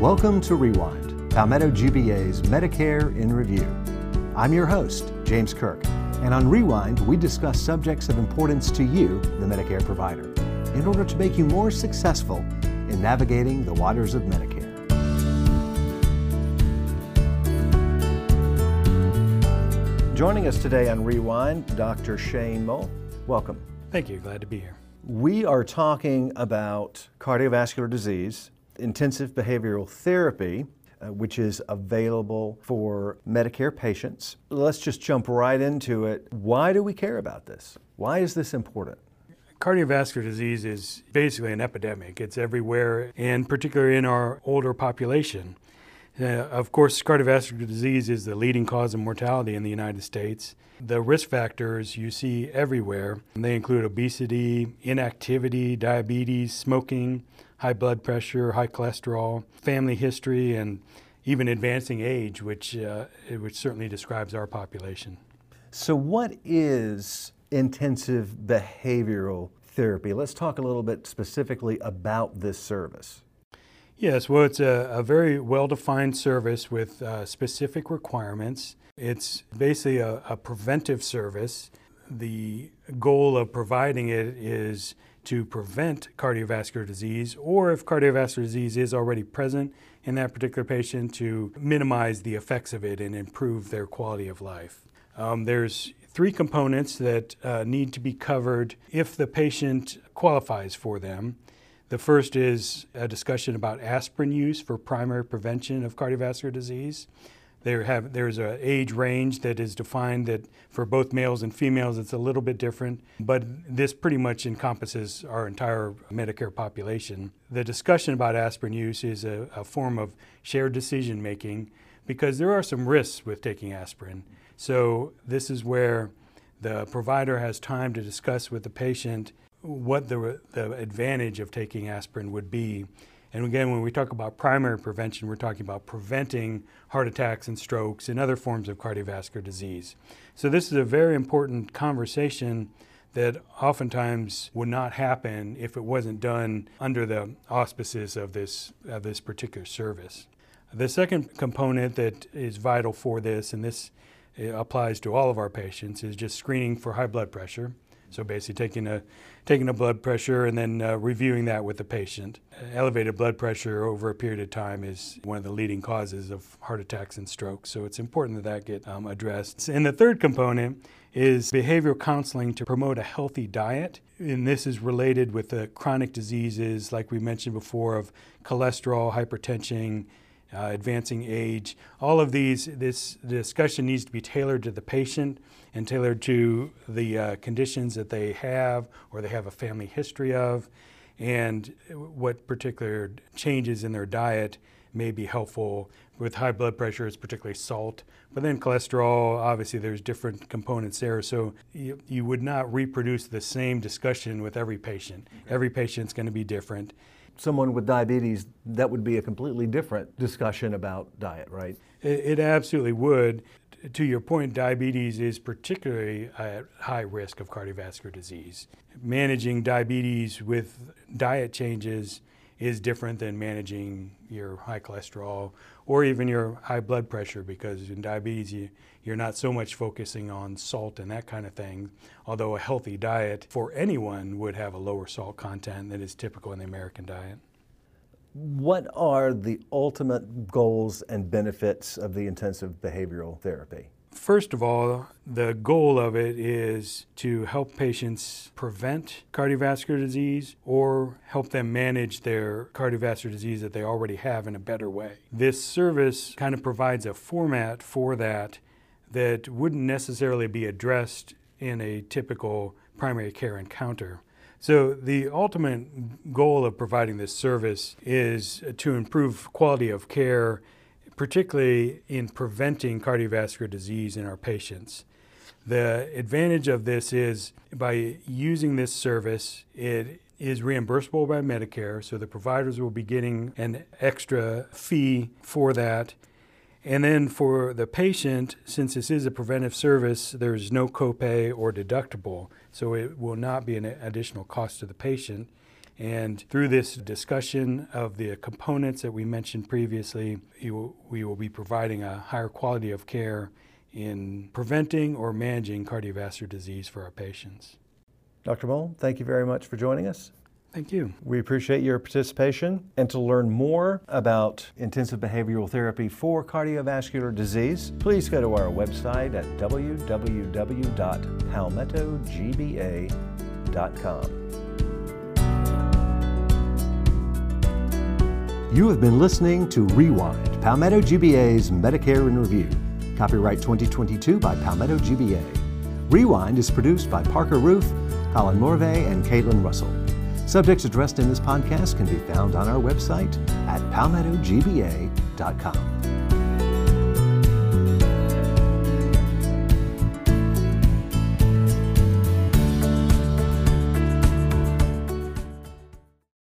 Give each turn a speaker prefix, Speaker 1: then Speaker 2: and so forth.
Speaker 1: Welcome to Rewind, Palmetto GBA's Medicare in Review. I'm your host, James Kirk, and on Rewind, we discuss subjects of importance to you, the Medicare provider, in order to make you more successful in navigating the waters of Medicare. Joining us today on Rewind, Dr. Shane Mull. Welcome.
Speaker 2: Thank you. Glad to be here.
Speaker 1: We are talking about cardiovascular disease, intensive behavioral therapy, uh, which is available for Medicare patients. Let's just jump right into it. Why do we care about this? Why is this important?
Speaker 2: Cardiovascular disease is basically an epidemic. It's everywhere, and particularly in our older population. Uh, of course, cardiovascular disease is the leading cause of mortality in the United States. The risk factors you see everywhere, they include obesity, inactivity, diabetes, smoking, high blood pressure, high cholesterol, family history, and even advancing age, which, uh, which certainly describes our population.
Speaker 1: So, what is intensive behavioral therapy? Let's talk a little bit specifically about this service.
Speaker 2: Yes, well, it's a, a very well defined service with uh, specific requirements. It's basically a, a, preventive service. The goal of providing it is to prevent cardiovascular disease, or if cardiovascular disease is already present in that particular patient, to minimize the effects of it and improve their quality of life. Um, there's three components that uh, need to be covered if the patient qualifies for them. The first is a discussion about aspirin use for primary prevention of cardiovascular disease. There have, there's an age range that is defined that for both males and females it's a little bit different, but this pretty much encompasses our entire Medicare population. The discussion about aspirin use is a, a form of shared decision making because there are some risks with taking aspirin. So this is where the provider has time to discuss with the patient what the, the advantage of taking aspirin would be. And again, when we talk about primary prevention, we're talking about preventing heart attacks and strokes and other forms of cardiovascular disease. So, this is a very important conversation that oftentimes would not happen if it wasn't done under the auspices of this, of this particular service. The second component that is vital for this, and this uh, applies to all of our patients, is just screening for high blood pressure. So basically taking a, taking a blood pressure and then uh, reviewing that with the patient. Elevated blood pressure over a period of time is one of the leading causes of heart attacks and strokes. So it's important that that get um, addressed. And the third component is behavioral counseling to promote a healthy diet. And this is related with the chronic diseases, like we mentioned before, of cholesterol, hypertension, uh, advancing age. All of these, this discussion needs to be tailored to the patient and tailored to the uh, conditions that they have or they have a family history of, and what particular changes in their diet may be helpful. With high blood pressure, it's particularly salt, but then cholesterol, obviously, there's different components there. So you, you would not reproduce the same discussion with every patient. Every patient's going to be different
Speaker 1: someone with diabetes, that would be a completely different discussion about diet, right?
Speaker 2: It, it absolutely would. To your point, diabetes is particularly at high risk of cardiovascular disease. Managing diabetes with diet changes is different than managing your high cholesterol or even your high blood pressure because in diabetes you, you're not so much focusing on salt and that kind of thing although a healthy diet for anyone would have a lower salt content than is typical in the american diet.
Speaker 1: What are the ultimate goals and benefits of the intensive behavioral therapy
Speaker 2: First of all, the goal of it is to help patients prevent cardiovascular disease or help them manage their cardiovascular disease that they already have in a better way. This service kind of provides a format for that that wouldn't necessarily be addressed in a typical primary care encounter. So, the ultimate goal of providing this service is to improve quality of care particularly in preventing cardiovascular disease in our patients. The advantage of this is by using this service, it is reimbursable by Medicare, so the providers will be getting an extra fee for that. And then for the patient, since this is a preventive service, there's no copay or deductible, so it will not be an additional cost to the patient. And through this discussion of the components that we mentioned previously, we will be providing a higher quality of care in preventing or managing cardiovascular disease for our patients.
Speaker 1: Dr. Mull, thank you very much for joining us.
Speaker 2: Thank you.
Speaker 1: We appreciate your participation. And to learn more about intensive behavioral therapy for cardiovascular disease, please go to our website at www.palmettogba.com. You have been listening to Rewind, Palmetto GBA's Medicare in Review. Copyright 2022 by Palmetto GBA. Rewind is produced by Parker Roof, Colin Morvay, and Caitlin Russell. Subjects addressed in this podcast can be found on our website at palmettogba.com.